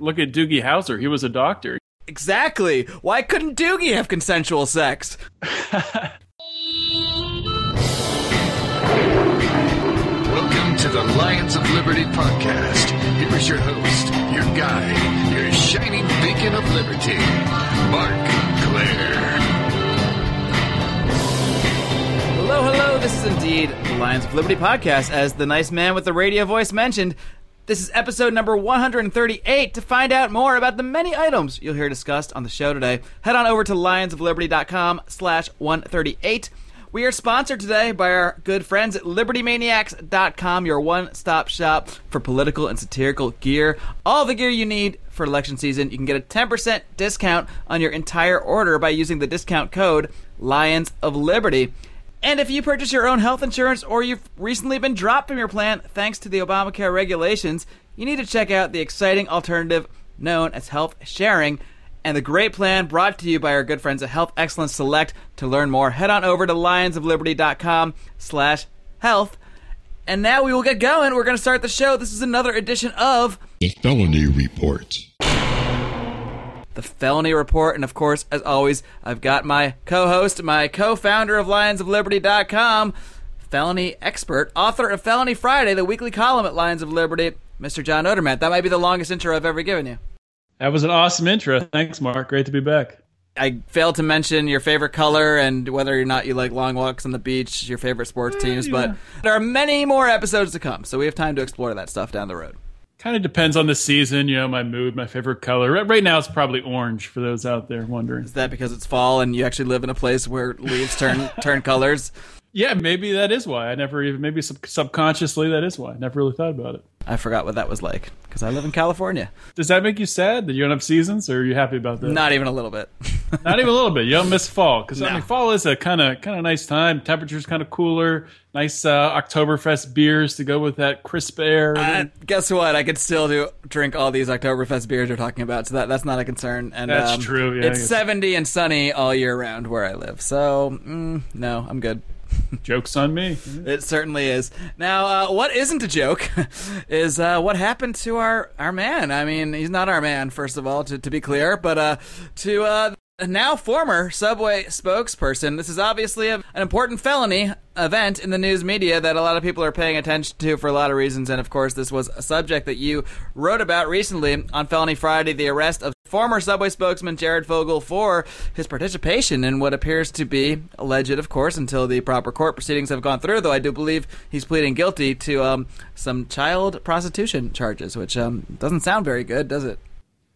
Look at Doogie Howser. He was a doctor. Exactly. Why couldn't Doogie have consensual sex? Welcome to the Lions of Liberty podcast. Here is your host, your guide, your shining beacon of liberty, Marc Clair. Hello, hello. This is indeed the Lions of Liberty podcast. As the nice man with the radio voice mentioned, this is episode number 138. To find out more about the many items you'll hear discussed on the show today, head on over to lionsofliberty.com slash 138. We are sponsored today by our good friends at libertymaniacs.com, your one stop shop for political and satirical gear. All the gear you need for election season. You can get a 10% discount on your entire order by using the discount code Lions of Liberty. And if you purchase your own health insurance or you've recently been dropped from your plan thanks to the Obamacare regulations, you need to check out the exciting alternative known as health sharing and the great plan brought to you by our good friends at Health Excellence Select. To learn more, head on over to lionsofliberty.com slash health. And now we will get going. We're going to start the show. This is another edition of The Felony Report. The Felony Report. And of course, as always, I've got my co host, my co founder of lionsofliberty.com, felony expert, author of Felony Friday, the weekly column at Lions of Liberty, Mr. John Odermatt. That might be the longest intro I've ever given you. That was an awesome intro. Thanks, Marc. Great to be back. I failed to mention your favorite color and whether or not you like long walks on the beach, your favorite sports eh, teams, but there are many more episodes to come, so we have time to explore that stuff down the road. Kind of depends on the season, you know, my mood, my favorite color. Right, right now, it's probably orange for those out there wondering. Is that because it's fall and you actually live in a place where leaves turn turn colors? Yeah, maybe that is why. I never even, maybe sub- subconsciously, that is why. I never really thought about it. I forgot what that was like because I live in California. Does that make you sad that you don't have seasons, or are you happy about that? Not even a little bit. Not even a little bit. You don't miss fall because I mean, fall is a kind of kind of nice time. Temperature's kind of cooler. Nice uh, Oktoberfest beers to go with that crisp air. Uh, guess what? I could still do drink all these Oktoberfest beers you're talking about, so that that's not a concern. And That's um, true, yeah, it's 70 and sunny all year round where I live, so mm, no, I'm good. Jokes on me. It certainly is. Now, uh, what isn't a joke is uh, what happened to our, our man. I mean, he's not our man, first of all, to, to be clear, but uh, to uh, now former Subway spokesperson. This is obviously a, an important felony event in the news media that a lot of people are paying attention to for a lot of reasons. And of course, this was a subject that you wrote about recently on Felony Friday the arrest of former Subway spokesman Jared Fogle for his participation in what appears to be alleged, of course, until the proper court proceedings have gone through, though I do believe he's pleading guilty to um, some child prostitution charges, which um, doesn't sound very good, does it?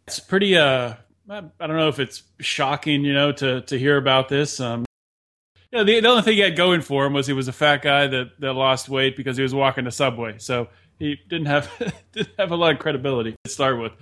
It's pretty. Uh, I I don't know if it's shocking, you know, to to hear about this. Um, you know, the, the only thing he had going for him was he was a fat guy that that lost weight because he was walking the subway. So he didn't have didn't have a lot of credibility to start with.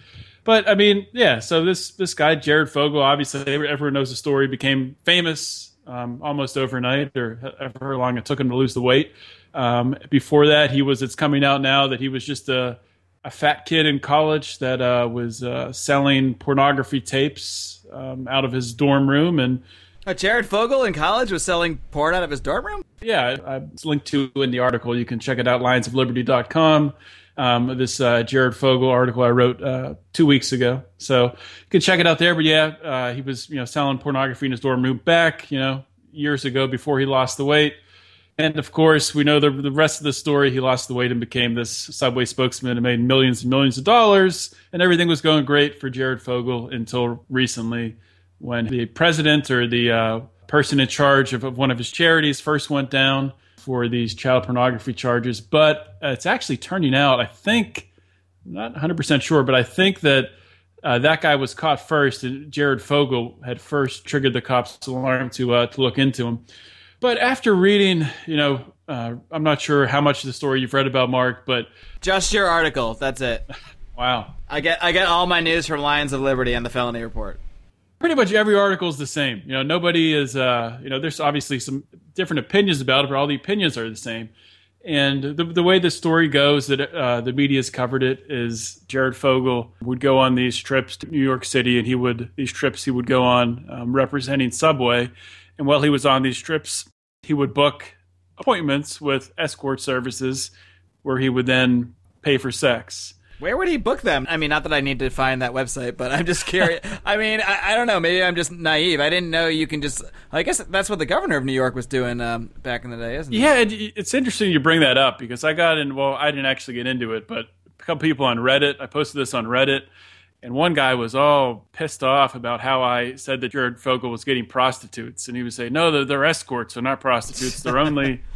But I mean, yeah. So this this guy Jared Fogle, obviously everyone knows the story, became famous um, almost overnight, or however long it took him to lose the weight. Um, before that, he was. It's coming out now that he was just a a fat kid in college that uh, was uh, selling pornography tapes um, out of his dorm room and. Uh, Jared Fogle in college was selling porn out of his dorm room? Yeah, I- it's linked to in the article. You can check it out, lionsofliberty.com. Um, this uh, Jared Fogle article I wrote uh, two weeks ago. So you can check it out there. But yeah, uh, he was you know selling pornography in his dorm room back you know years ago before he lost the weight. And of course, we know the the rest of the story. He lost the weight and became this Subway spokesman and made millions and millions of dollars, and everything was going great for Jared Fogle until recently, when the president or the uh, person in charge of, of one of his charities first went down for these child pornography charges. But uh, it's actually turning out, I think, not 100% sure, but I think that uh, that guy was caught first, and Jared Fogle had first triggered the cops' alarm to uh, to look into him. But after reading, you know, uh, I'm not sure how much of the story you've read about Marc, but Just your article. That's it. wow, I get I get all my news from Lions of Liberty and the Felony Report. pretty much every article is the same. You know, nobody is, uh, you know, there's obviously some different opinions about it, but all the opinions are the same. And the, the way the story goes that uh, the media's covered it is Jared Fogle would go on these trips to New York City, and he would these trips he would go on um, representing Subway. And while he was on these trips, he would book appointments with escort services, where he would then pay for sex. Where would he book them? I mean, not that I need to find that website, but I'm just curious. I mean, I, I, don't know. Maybe I'm just naive. I didn't know you can just. I guess that's what the governor of New York was doing um, back in the day, isn't it? Yeah, it's interesting you bring that up because I got in. Well, I didn't actually get into it, but a couple people on Reddit. I posted this on Reddit, and one guy was all pissed off about how I said that Jared Fogle was getting prostitutes, and he would say, "No, they're, they're escorts. They're not prostitutes. They're only."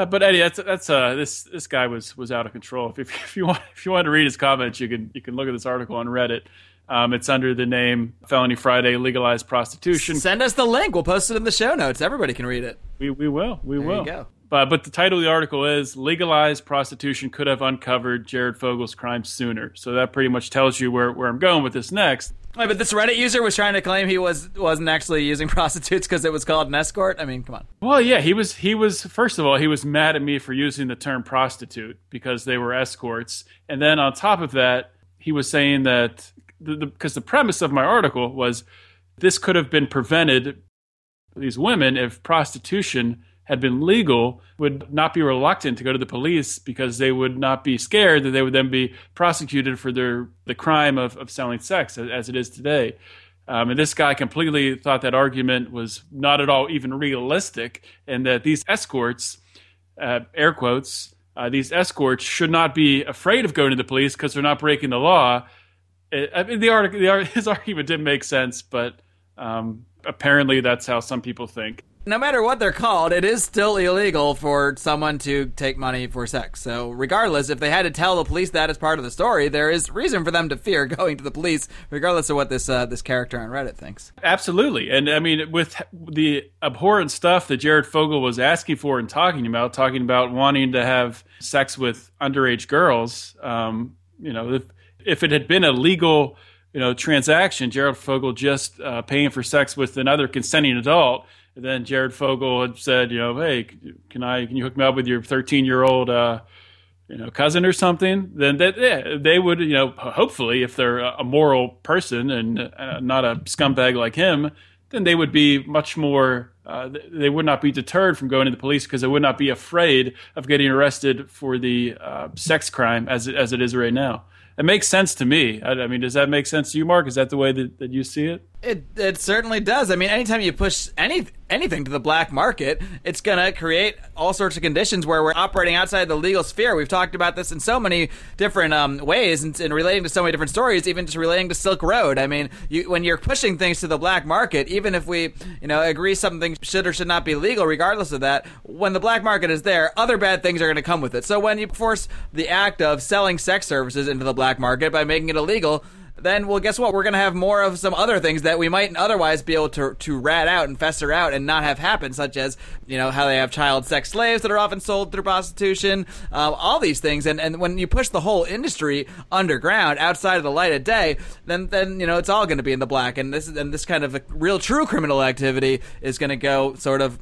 Uh, but Eddie, that's that's uh this this guy was was out of control. If, if you want if you want to read his comments, you can you can look at this article on Reddit. Um, it's under the name Felony Friday Legalized Prostitution. Send us the link. We'll post it in the show notes. Everybody can read it. We we will. We there will. But but the title of the article is Legalized Prostitution Could Have Uncovered Jared Fogle's Crime Sooner. So that pretty much tells you where, where I'm going with this next. Wait, but this Reddit user was trying to claim he was wasn't actually using prostitutes because it was called an escort. I mean, come on. Well, yeah, he was. He was. First of all, he was mad at me for using the term prostitute because they were escorts, and then on top of that, he was saying that because the, the, the premise of my article was this could have been prevented these women if prostitution had been legal would not be reluctant to go to the police because they would not be scared that they would then be prosecuted for their the crime of, of selling sex as, it is today. Um, and this guy completely thought that argument was not at all even realistic, and that these escorts, uh, air quotes, uh, these escorts should not be afraid of going to the police because they're not breaking the law. It, I mean, the article, the, his argument didn't make sense, but um, apparently that's how some people think no matter what they're called, it is still illegal for someone to take money for sex. So, regardless, if they had to tell the police that as part of the story, there is reason for them to fear going to the police, regardless of what this uh, this character on Reddit thinks. Absolutely, and I mean, with the abhorrent stuff that Jared Fogle was asking for and talking about, talking about wanting to have sex with underage girls, um, you know, if if it had been a legal you know transaction, Jared Fogle just uh, paying for sex with another consenting adult and then Jared Fogle had said, you know, hey, can I can you hook me up with your 13 year old uh, you know cousin or something? Then that yeah, they would you know hopefully if they're a moral person and uh, not a scumbag like him, then they would be much more. Uh, they would not be deterred from going to the police because they would not be afraid of getting arrested for the uh, sex crime as as it is right now it makes sense to me. I, I, mean, does that make sense to you, Marc? Is that the way that, that you see it? It it certainly does. I mean, anytime you push any anything to the black market, it's going to create all sorts of conditions where we're operating outside the legal sphere. We've talked about this in so many different um, ways and, and, relating to so many different stories, even just relating to Silk Road. I mean, you, when you're pushing things to the black market, even if we you know agree something should or should not be legal, regardless of that, when the black market is there, other bad things are going to come with it. So when you force the act of selling sex services into the black market by making it illegal then well guess what? We're going to have more of some other things that we might otherwise be able to to rat out and fester out and not have happen such as you know how they have child sex slaves that are often sold through prostitution uh, all these things. And and when you push the whole industry underground outside of the light of day then then you know it's all going to be in the black. And this and this kind of real true criminal activity is going to go sort of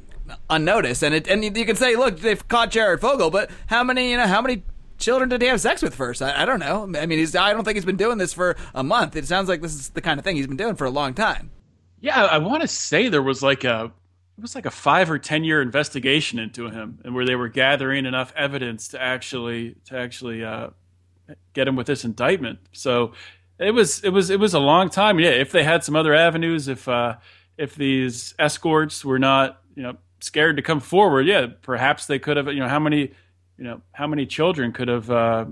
unnoticed. And it and you can say look they've caught Jared Fogle but how many you know how many children did he have sex with first? I, I don't know. I mean, he's, I don't think he's been doing this for a month. It sounds like this is the kind of thing he's been doing for a long time. Yeah, I, I want to say there was like a it was like a five or ten year investigation into him, and where they were gathering enough evidence to actually to actually uh, get him with this indictment. So it was it was it was a long time. Yeah, if they had some other avenues, if uh, if these escorts were not you know scared to come forward, yeah, perhaps they could have. You know, how many you know how many children could have uh,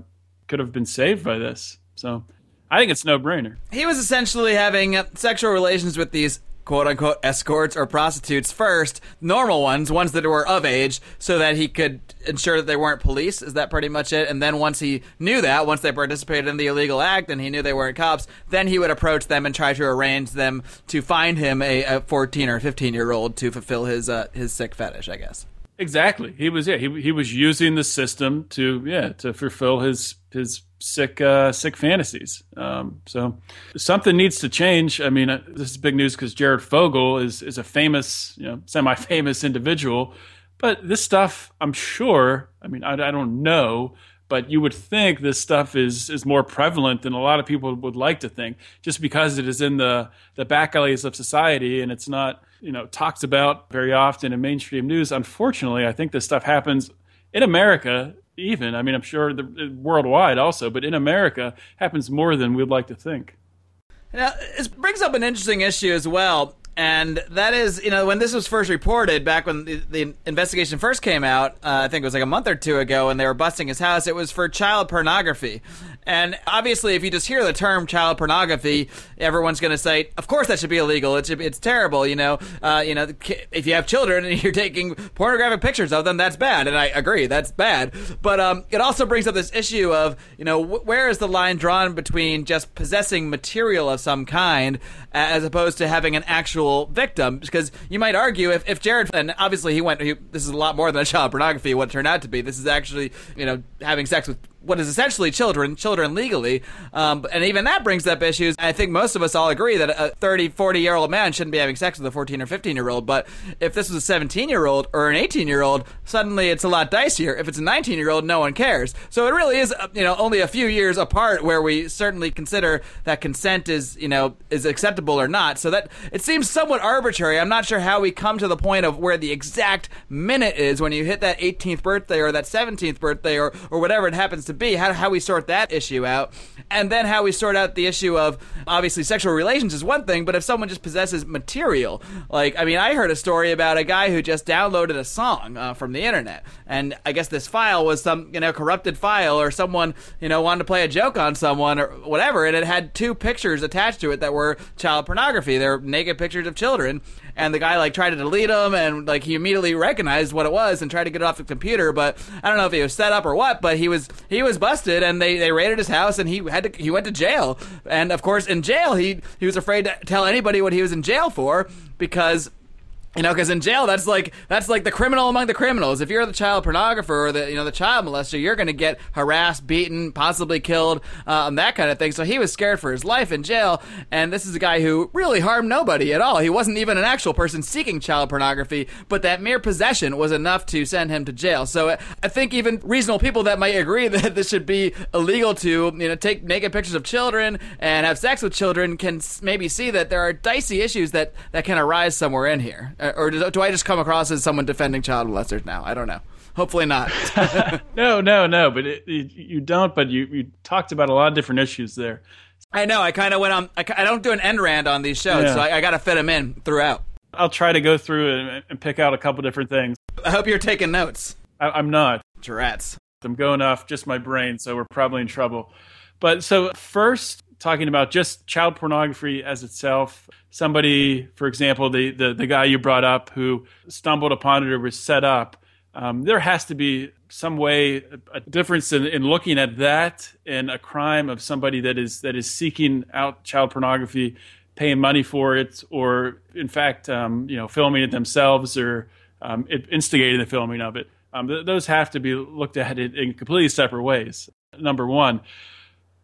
could have been saved by this. So I think it's no brainer. He was essentially having sexual relations with these quote unquote escorts or prostitutes first, normal ones, ones that were of age, so that he could ensure that they weren't police. Is that pretty much it? And then once he knew that, once they participated in the illegal act and he knew they weren't cops, then he would approach them and try to arrange them to find him a, a 14 or 15 year old to fulfill his uh, his sick fetish, I guess. Exactly. He was yeah, he he was using the system to yeah, to fulfill his his sick uh, sick fantasies. Um, so something needs to change. I mean, uh, this is big news because Jared Fogle is is a famous, you know, semi-famous individual. But this stuff, I'm sure. I mean, I, I don't know, but you would think this stuff is is more prevalent than a lot of people would like to think, just because it is in the the back alleys of society and it's not you know talked about very often in mainstream news. Unfortunately, I think this stuff happens in America even. I mean, I'm sure the, worldwide also, but in America happens more than we'd like to think. Now, this brings up an interesting issue as well and that is, you know, when this was first reported, back when the, the investigation first came out, uh, I think it was like a month or two ago, and they were busting his house. It was for child pornography, and obviously, if you just hear the term child pornography, everyone's going to say, "Of course, that should be illegal. It's it's terrible." You know, uh, you know, if you have children and you're taking pornographic pictures of them, that's bad, and I agree, that's bad. But um, it also brings up this issue of, you know, where is the line drawn between just possessing material of some kind as opposed to having an actual victim. Because you might argue if, if Jared, and obviously he went, he, this is a lot more than a child pornography, what turned out to be. This is actually, you know, having sex with what is essentially children, children legally. Um, and even that brings up issues. I think most of us all agree that a 30, 40 year old man shouldn't be having sex with a 14 or 15 year old. But if this was a 17 year old or an 18 year old, suddenly it's a lot dicier. If it's a 19 year old, no one cares. So it really is, you know, only a few years apart where we certainly consider that consent is, you know, is acceptable or not. So that it seems somewhat arbitrary. I'm not sure how we come to the point of where the exact minute is when you hit that 18th birthday or that 17th birthday or, or whatever it happens to be, how, how we sort that issue out, and then how we sort out the issue of obviously sexual relations is one thing, but if someone just possesses material, like I mean, I heard a story about a guy who just downloaded a song uh, from the internet, and I guess this file was some you know corrupted file or someone you know wanted to play a joke on someone or whatever, and it had two pictures attached to it that were child pornography. They're naked pictures of children, and the guy like tried to delete them, and like he immediately recognized what it was and tried to get it off the computer, but I don't know if he was set up or what, but he was he was busted, and they they raided his house, and he had to he went to jail, and of course in jail he he was afraid to tell anybody what he was in jail for because you know, because in jail, that's like that's like the criminal among the criminals. If you're the child pornographer or the you know the child molester, you're going to get harassed, beaten, possibly killed, um, that kind of thing. So he was scared for his life in jail. And this is a guy who really harmed nobody at all. He wasn't even an actual person seeking child pornography, but that mere possession was enough to send him to jail. So I think even reasonable people that might agree that this should be illegal to you know take naked pictures of children and have sex with children can maybe see that there are dicey issues that that can arise somewhere in here. Or do, do I just come across as someone defending child molesters now? I don't know. Hopefully not. no, no, no. But it, it, you don't. But you, you talked about a lot of different issues there. I know. I kind of went on. I, I, don't do an end rant on these shows, yeah. so I, I got to fit them in throughout. I'll try to go through and, and pick out a couple different things. I hope you're taking notes. I, am not. Rats. I'm going off just my brain, so we're probably in trouble. But so first, talking about just child pornography as itself. Somebody, for example, the, the, the guy you brought up who stumbled upon it or was set up, um, there has to be some way a difference in, in looking at that and a crime of somebody that is that is seeking out child pornography, paying money for it, or in fact, um, you know, filming it themselves or um, instigating the filming of it. Um, th- those have to be looked at in, in completely separate ways. Number one.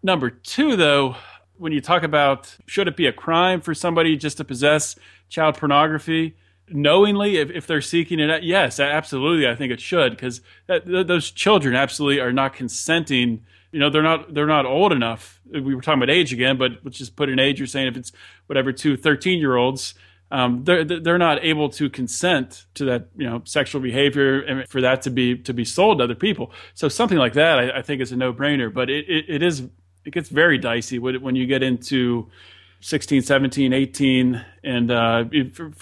Number two, though, when you talk about should it be a crime for somebody just to possess child pornography knowingly if, if they're seeking it yes absolutely i think it should because those children absolutely are not consenting you know they're not they're not old enough we were talking about age again but let's just put an age you're saying if it's whatever two 13 year olds um, they're they're not able to consent to that you know sexual behavior and for that to be to be sold to other people. So something like that, I, I think, is a no brainer. But it, it, it is it gets very dicey when you get into 16 17 18 and uh,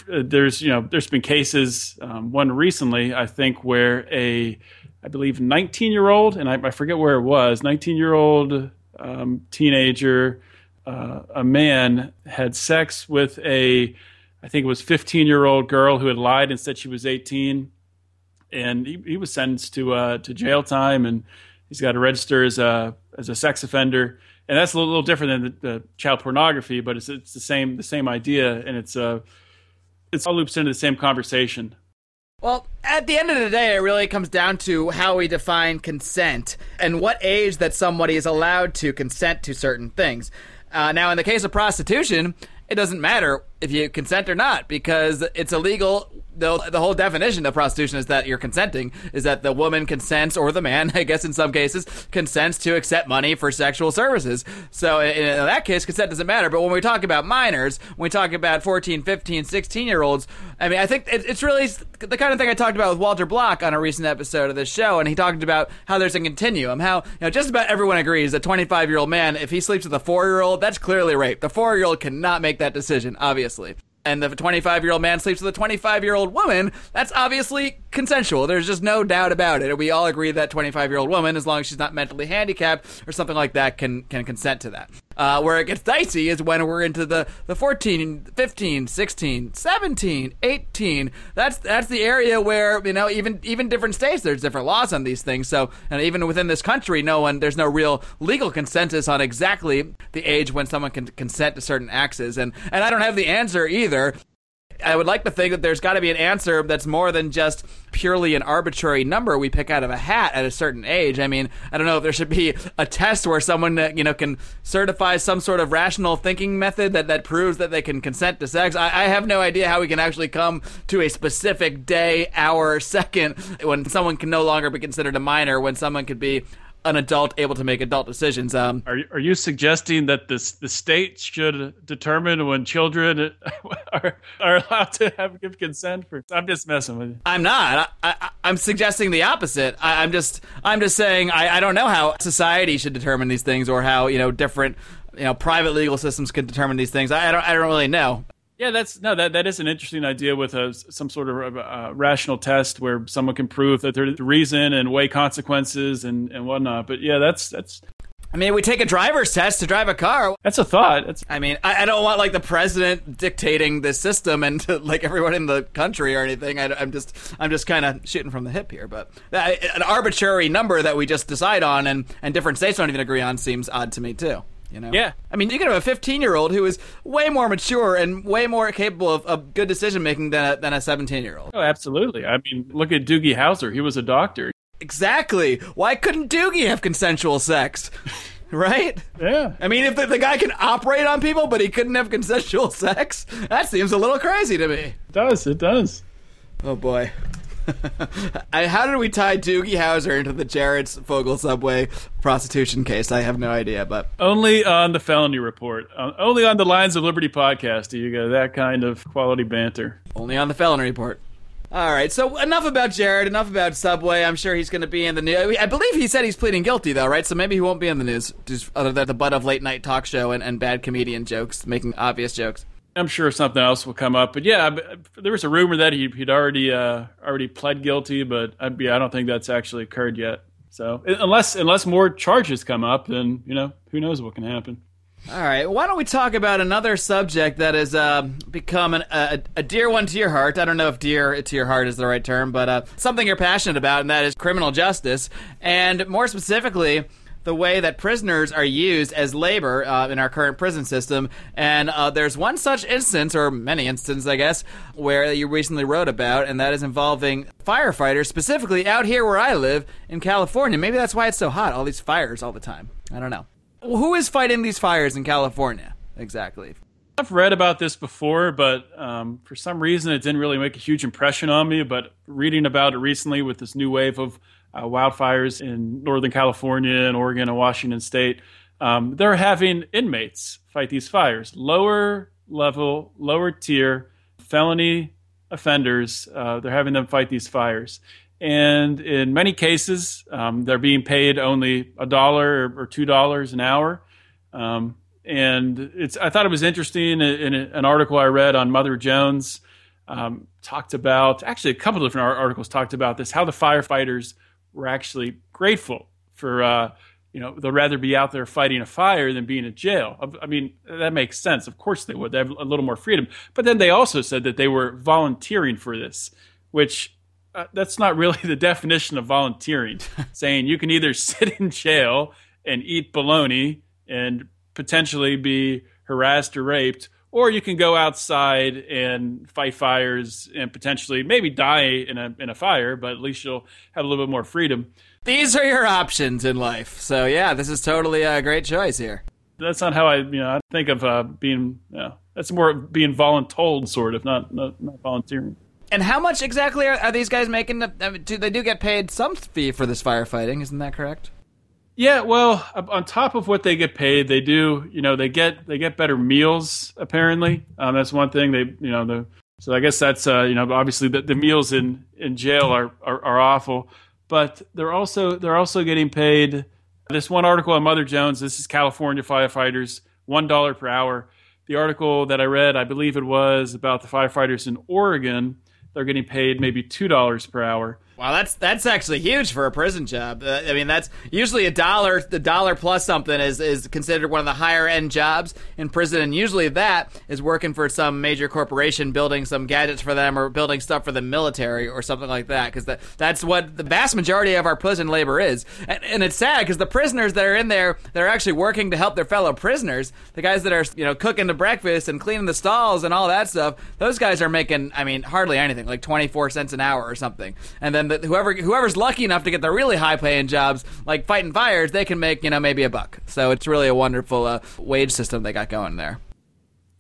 there's you know there's been cases um, one recently i think where a i believe 19 year old and I, I, forget where it was 19 year old um, teenager uh, a man had sex with a i think it was 15 year old girl who had lied and said she was 18 and he, he was sentenced to uh, to jail time and he's got to register as a as a sex offender, and that's a little, little different than the, the, child pornography, but it's it's the same the same idea, and it's uh it's all loops into the same conversation. Well, at the end of the day, it really comes down to how we define consent and what age that somebody is allowed to consent to certain things. Uh, now, in the case of prostitution, it doesn't matter if you consent or not because it's illegal the, the whole definition of prostitution is that you're consenting, is that the woman consents, or the man, I guess in some cases, consents to accept money for sexual services. So in, in that case, consent doesn't matter. But when we talk about minors, when we talk about 14, 15, 16 year olds, I mean, I think it, it's really the kind of thing I talked about with Walter Block on a recent episode of this show, and he talked about how there's a continuum, how you know just about everyone agrees that 25 year old man, if he sleeps with a four year old, that's clearly rape. The four year old cannot make that decision, obviously and the 25 year old man sleeps with a 25 year old woman, that's obviously consensual. There's just no doubt about it. We all agree that 25 year old woman, as long as she's not mentally handicapped or something like that, can can consent to that. Uh, where it gets dicey is when we're into the, the 14, 15, 16, 17, 18. That's that's the area where you know even even different states there's different laws on these things. So and even within this country, no one there's no real legal consensus on exactly the age when someone can consent to certain acts. And and I don't have the answer either. I would like to think that there's got to be an answer that's more than just purely an arbitrary number we pick out of a hat at a certain age. I mean, I don't know if there should be a test where someone uh, you know can certify some sort of rational thinking method that that proves that they can consent to sex. I, I have no idea how we can actually come to a specific day, hour, second when someone can no longer be considered a minor, when someone could be an adult able to make adult decisions. Um, are are you suggesting that this the state should determine when children are are allowed to have give consent for? I'm just messing with you. I'm not. I, am suggesting the opposite. I, am just I'm just saying I, I don't know how society should determine these things or how you know different you know private legal systems can determine these things. I, I don't I don't really know. Yeah, that's no that that is an interesting idea with a, some sort of uh, rational test where someone can prove that there's reason and weigh consequences and, and whatnot. But yeah, that's that's. I mean, we take a driver's test to drive a car. That's a thought. That's... I mean, I, I, don't want like the president dictating the system and to, like everyone in the country or anything. I, am just, I'm just kind of shooting from the hip here. But that, an arbitrary number that we just decide on and and different states don't even agree on seems odd to me too. You know? Yeah. I mean, you can have a 15 year old who is way more mature and way more capable of, of good decision making than a, than a 17 year old. Oh, absolutely. I mean, look at Doogie Howser. He was a doctor. Exactly. Why couldn't Doogie have consensual sex? right? Yeah. I mean, if the, the, guy can operate on people, but he couldn't have consensual sex, that seems a little crazy to me. It does. It does. Oh boy. I, how did we tie Doogie Howser into the Jared's Fogle subway prostitution case? I have no idea, but only on the felony report, uh, only on the Lions of Liberty podcast do you get that kind of quality banter. Only on the felony report. All right, so enough about Jared, enough about Subway. I'm sure he's going to be in the news. I believe he said he's pleading guilty, though, right? So maybe he won't be in the news, just other than the butt of late night talk show and, and bad comedian jokes, making obvious jokes. I'm sure something else will come up, but yeah, there was a rumor that he, would already uh, already pled guilty, but I, yeah, I don't think that's actually occurred yet. So unless unless more charges come up, then you know who knows what can happen. All right, why don't we talk about another subject that has uh, become an, a, a, dear one to your heart? I don't know if dear to your heart is the right term, but uh, something you're passionate about, and that is criminal justice, and more specifically the way that prisoners are used as labor uh, in our current prison system. And uh, there's one such instance, or many instances, I guess, where you recently wrote about, and that is involving firefighters, specifically out here where I live in California. Maybe that's why it's so hot, all these fires all the time. I don't know. Who is fighting these fires in California exactly? I've read about this before, but um, for some reason it didn't really make a huge impression on me. But reading about it recently with this new wave of uh, wildfires in Northern California and Oregon and Washington State, um, they're having inmates fight these fires. Lower level, lower tier felony offenders, uh, they're having them fight these fires. And in many cases, um, they're being paid only a dollar or two dollars an hour. Um, and it's I thought it was interesting in, an article I read on Mother Jones um, talked about actually a couple different articles talked about this how the firefighters were actually grateful for uh, you know they'll rather be out there fighting a fire than being in jail. I mean that makes sense. Of course they would. They have a little more freedom. But then they also said that they were volunteering for this, which uh, that's not really the definition of volunteering. saying you can either sit in jail and eat bologna and potentially be harassed or raped, or you can go outside and fight fires and potentially maybe die in a in a fire, but at least you'll have a little bit more freedom. These are your options in life. So yeah, this is totally a great choice here. That's not how I you know I think of uh, being. You know, that's more being voluntold, sort of, not not, not volunteering. And how much exactly are, are these guys making? I mean, do they do get paid some fee for this firefighting? Isn't that correct? Yeah, well, on top of what they get paid, they do. You know, they get they get better meals. Apparently, um, that's one thing. They, you know, the so I guess that's uh, you know obviously the, the meals in in jail are, are are awful, but they're also they're also getting paid. This one article on Mother Jones. This is California firefighters one dollar per hour. The article that I read, I believe it was about the firefighters in Oregon. They're getting paid maybe two dollars per hour. Wow, that's that's actually huge for a prison job. Uh, I mean, that's usually a dollar, the dollar plus something is is considered one of the higher end jobs in prison, and usually that is working for some major corporation, building some gadgets for them, or building stuff for the military, or something like that. Because that that's what the vast majority of our prison labor is, and, and it's sad because the prisoners that are in there, that are actually working to help their fellow prisoners, the guys that are you know cooking the breakfast and cleaning the stalls and all that stuff, those guys are making, I mean, hardly anything, like twenty four cents an hour or something, and then whoever whoever's lucky enough to get the really high paying jobs like fighting fires, they can make you know maybe a buck. So it's really a wonderful uh, wage system they got going there.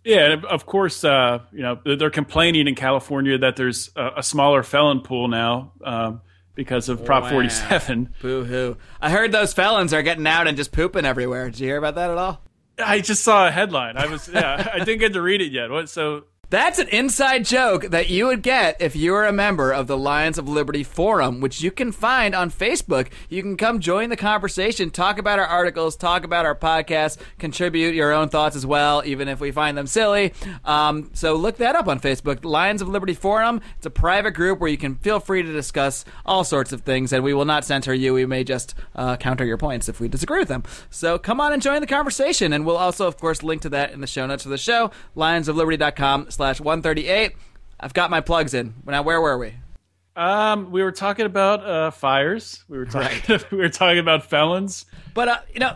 Yeah, and of course, uh, you know they're complaining in California that there's a, a smaller felon pool now um, because of Prop Wow. 47. Boo hoo! I heard those felons are getting out and just pooping everywhere. Did you hear about that at all? I just saw a headline. I was yeah, I didn't get to read it yet. What so? That's an inside joke that you would get if you were a member of the Lions of Liberty Forum, which you can find on Facebook. You can come join the conversation, talk about our articles, talk about our podcast, contribute your own thoughts as well, even if we find them silly. Um, so look that up on Facebook. Lions of Liberty Forum. It's a private group where you can feel free to discuss all sorts of things, and we will not censor you. We may just uh, counter your points if we disagree with them. So come on and join the conversation, and we'll also, of course, link to that in the show notes for the show, lionsofliberty.com slash 138. I've got my plugs in. Now, where were we? Um, we were talking about uh, fires. We were talking. we were talking about felons. But uh, you know,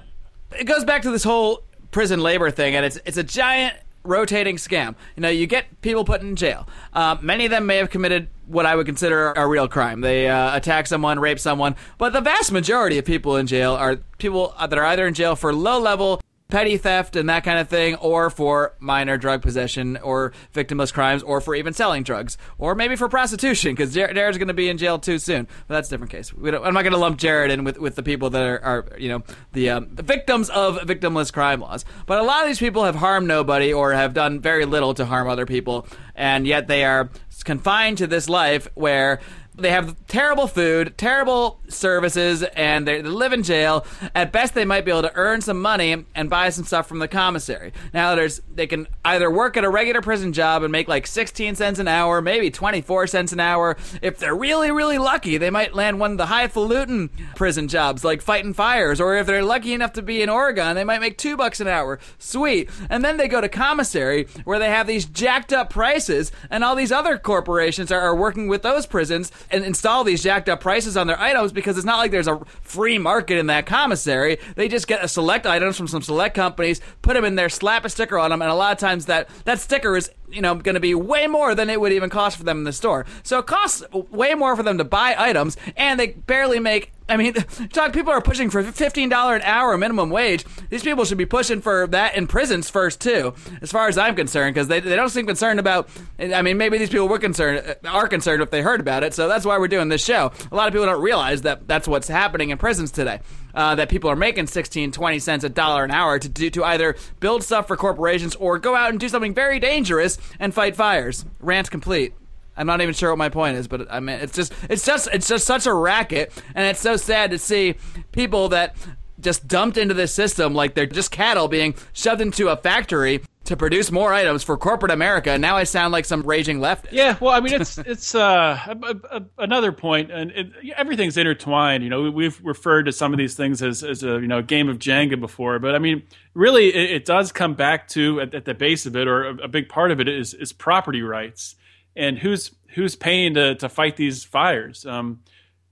it goes back to this whole prison labor thing, and it's it's a giant rotating scam. You know, you get people put in jail. Um, many of them may have committed what I would consider a real crime. They uh, attack someone, rape someone, but the vast majority of people in jail are people that are either in jail for low level. Petty theft and that kind of thing, or for minor drug possession, or victimless crimes, or for even selling drugs, or maybe for prostitution, because Jared's going to be in jail too soon. But that's a different case. I'm not going to lump Jared in with, with the people that are, are you know, the, um, the victims of victimless crime laws. But a lot of these people have harmed nobody or have done very little to harm other people, and yet they are confined to this life where they have terrible food, terrible services, and they, live in jail. At best, they might be able to earn some money and buy some stuff from the commissary. Now, there's they can either work at a regular prison job and make like 16 cents an hour, maybe 24 cents an hour. If they're really, really lucky, they might land one of the highfalutin prison jobs, like fighting fires. Or if they're lucky enough to be in Oregon, they might make two bucks an hour. Sweet. And then they go to commissary, where they have these jacked up prices, and all these other corporations are, are working with those prisons and install these jacked up prices on their items because it's not like there's a free market in that commissary. They just get a select items from some select companies, put them in there, slap a sticker on them, and a lot of times that that sticker is you know going to be way more than it would even cost for them in the store. So it costs way more for them to buy items, and they barely make. I mean, talk. People are pushing for fifteen dollar an hour minimum wage. These people should be pushing for that in prisons first too, as far as I'm concerned, because they, they don't seem concerned about. I mean, maybe these people were concerned are concerned if they heard about it. So that's why we're doing this show. A lot of people don't realize that that's what's happening in prisons today. Uh, that people are making 16, 20 cents a dollar an hour to do to either build stuff for corporations or go out and do something very dangerous and fight fires. Rant complete. I'm not even sure what my point is, but I mean, it's just, it's just, it's just such a racket, and it's so sad to see people that just dumped into this system like they're just cattle being shoved into a factory to produce more items for corporate America. And now I sound like some raging leftist. Yeah, well, I mean, it's it's uh, a, a, another point, and it, everything's intertwined. You know, we've referred to some of these things as as a you know game of Jenga before, but I mean, really, it, it does come back to at, at, the base of it, or a, a big part of it is is property rights, and who's who's paying to to fight these fires. Um,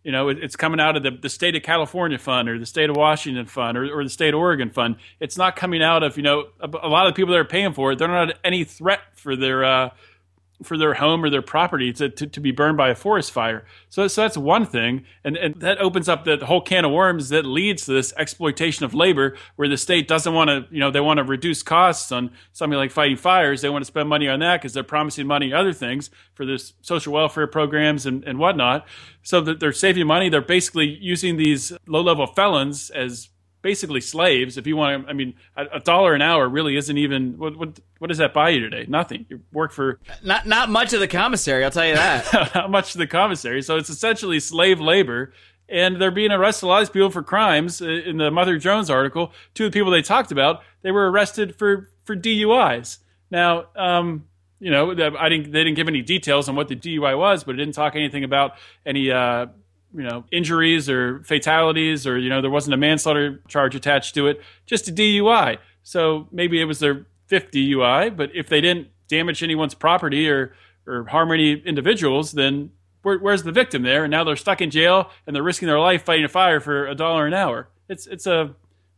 you know, it, it's coming out of the, the state of California fund or the state of Washington fund or, or the state of Oregon fund. It's not coming out of, you know, a, a, lot of the people that are paying for it, they're not any threat for their, uh, for their home or their property to, to, to, be burned by a forest fire. So, so that's one thing. And, and that opens up the whole can of worms that leads to this exploitation of labor where the state doesn't want to, you know, they want to reduce costs on something like fighting fires. They want to spend money on that because they're promising money other things for this social welfare programs and, and whatnot. So that they're saving money. They're basically using these low level felons as basically slaves. If you want to, I mean, a, a, dollar an hour really isn't even what, what what does that buy you today? Nothing. You work for not not much of the commissary. I'll tell you that. not much of the commissary. So it's essentially slave labor. And they're being arrested a lot of these people for crimes. Uh, in the Mother Jones article, two of the people they talked about, they were arrested for for DUIs. Now, um, you know, I didn't. They didn't give any details on what the DUI was, but it didn't talk anything about any uh, you know injuries or fatalities or you know there wasn't a manslaughter charge attached to it just a DUI so maybe it was their fifth DUI but if they didn't damage anyone's property or or harm any individuals then where, where's the victim there? And now they're stuck in jail and they're risking their life fighting a fire for a dollar an hour. It's it's a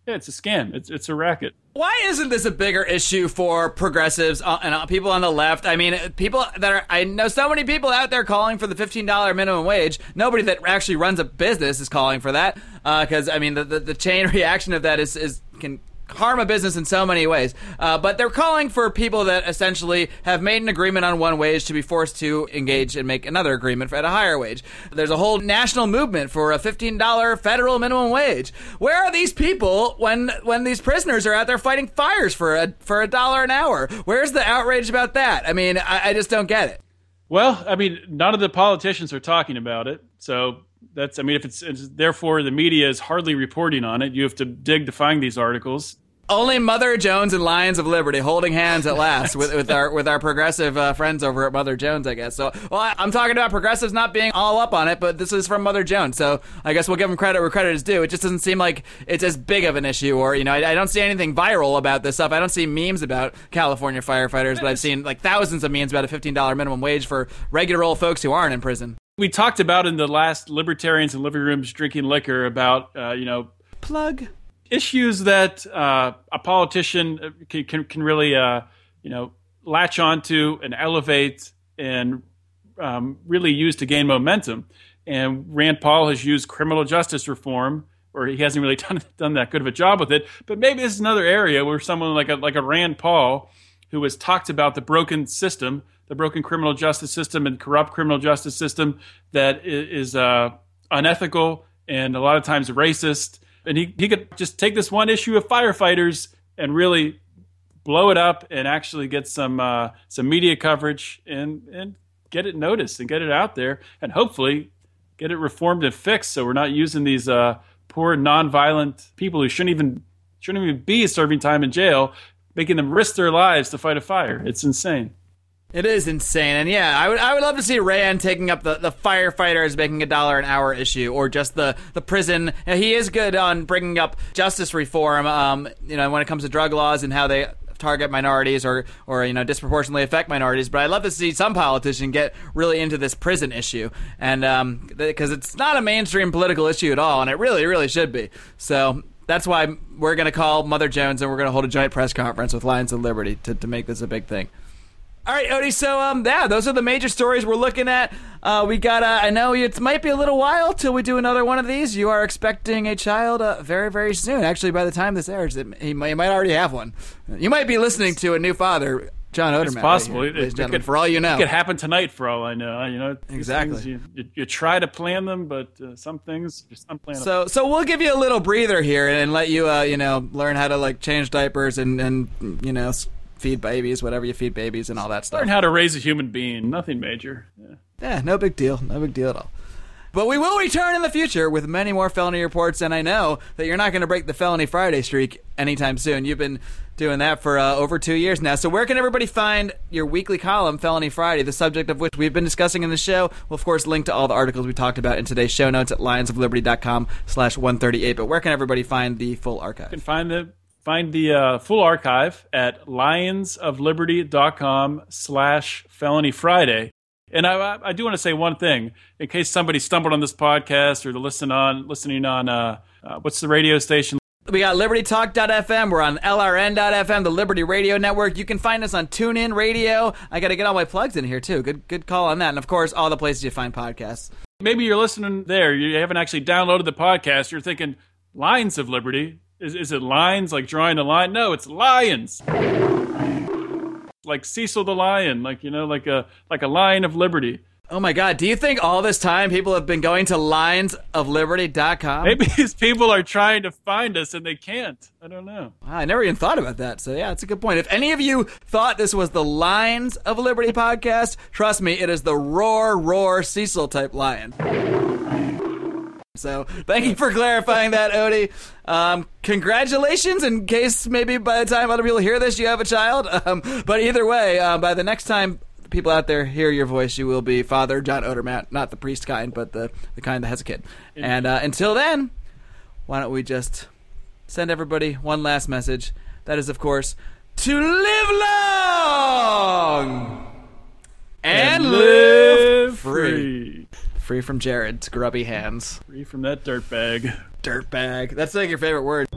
yeah, it's a scam. It's it's a racket. Why isn't this a bigger issue for progressives uh, and uh, people on the left? I mean, people that are I know so many people out there calling for the fifteen dollar minimum wage. Nobody that actually runs a business is calling for that because uh, I mean the, the, the chain reaction of that is is can harm a business in so many ways. Uh, but they're calling for people that essentially have made an agreement on one wage to be forced to engage and make another agreement at a higher wage. There's a whole national movement for a $15 federal minimum wage. Where are these people when when these prisoners are out there fighting fires for a for a dollar an hour? Where's the outrage about that? I mean, I, I just don't get it. Well, I mean, none of the politicians are talking about it. So that's I mean, if it's, it's, therefore the media is hardly reporting on it, you have to dig to find these articles. Only Mother Jones and Lions of Liberty holding hands at last with, with our with our progressive uh, friends over at Mother Jones, I guess. So, well, I, am talking about progressives not being all up on it, but this is from Mother Jones, so I guess we'll give them credit where credit is due. It just doesn't seem like it's as big of an issue, or you know, I, I don't see anything viral about this stuff. I don't see memes about California firefighters, but I've seen like thousands of memes about a $15 minimum wage for regular old folks who aren't in prison we talked about in the last libertarians in living rooms drinking liquor about uh, you know plug issues that uh, a politician uh, can can, can really uh, you know latch onto and elevate and um, really use to gain momentum. And Rand Paul has used criminal justice reform, or he hasn't really done done that good of a job with it. But maybe this is another area where someone like a like a Rand Paul, who has talked about the broken system the broken criminal justice system and corrupt criminal justice system that is uh, unethical and a lot of times racist. And he, he could just take this one issue of firefighters and really blow it up and actually get some uh, some media coverage and and get it noticed and get it out there and hopefully get it reformed and fixed so we're not using these uh, poor nonviolent people who shouldn't even shouldn't even be serving time in jail making them risk their lives to fight a fire it's insane it is insane, and yeah, I would I would love to see Rand taking up the, the firefighters making a dollar an hour issue, or just the the prison. He is good on bringing up justice reform. Um, you know, when it comes to drug laws and how they target minorities or or you know disproportionately affect minorities. But I'd love to see some politician get really into this prison issue, and because um, it's not a mainstream political issue at all, and it really really should be. So that's why we're going to call Mother Jones and we're going to hold a joint press conference with Lions of Liberty to, to make this a big thing. All right, Odie. So, um, yeah, those are the major stories we're looking at. Uh, we got. Uh, I know it might be a little while till we do another one of these. You are expecting a child uh, very, very soon. Actually, by the time this airs, it, he, he might already have one. You might be listening to a new father, John Odermatt. It's possible. Right here, it, it, could, for all you know, it could happen tonight. For all I know, you know exactly. You, you, you, try to plan them, but uh, some things just unplannable. So, so we'll give you a little breather here and let you, uh, you know, learn how to like change diapers and and you know feed babies, whatever you feed babies, and all that stuff. Learn how to raise a human being. Nothing major. Yeah. yeah, no big deal. No big deal at all. But we will return in the future with many more felony reports, and I know that you're not going to break the Felony Friday streak anytime soon. You've been doing that for uh, over two years now. So where can everybody find your weekly column, Felony Friday, the subject of which we've been discussing in the show? We'll, of course, link to all the articles we talked about in today's show notes at lionsofliberty.com slash 138. But where can everybody find the full archive? You can find the Find the uh, full archive at lionsofliberty.com slash felony Friday. And I, I do want to say one thing in case somebody stumbled on this podcast or to listen on listening on uh, uh, what's the radio station We got LibertyTalk.fm. We're on LRN.fm, the Liberty Radio Network. You can find us on TuneIn Radio. I got to get all my plugs in here too. Good, good call on that. And of course, all the places you find podcasts. Maybe you're listening there. You haven't actually downloaded the podcast. You're thinking Lions of Liberty. Is is it lines like drawing a line? No, it's lions. Like Cecil the lion, like you know, like a like a lion of liberty. Oh my God! Do you think all this time people have been going to lionsofliberty.com? Maybe these people are trying to find us and they can't. I don't know. Wow, I never even thought about that. So yeah, it's a good point. If any of you thought this was the Lines of Liberty podcast, trust me, it is the roar, roar, Cecil type lion. So thank you for clarifying that, Odie. Um, congratulations. In case maybe by the time other people hear this, you have a child. Um, but either way, uh, by the next time people out there hear your voice, you will be Father John Odermatt, not the priest kind, but the the kind that has a kid. And uh, until then, why don't we just send everybody one last message? That is, of course, to live long and, live free. Free from Jared's grubby hands. Free from that dirt bag. Dirtbag. That's like your favorite word.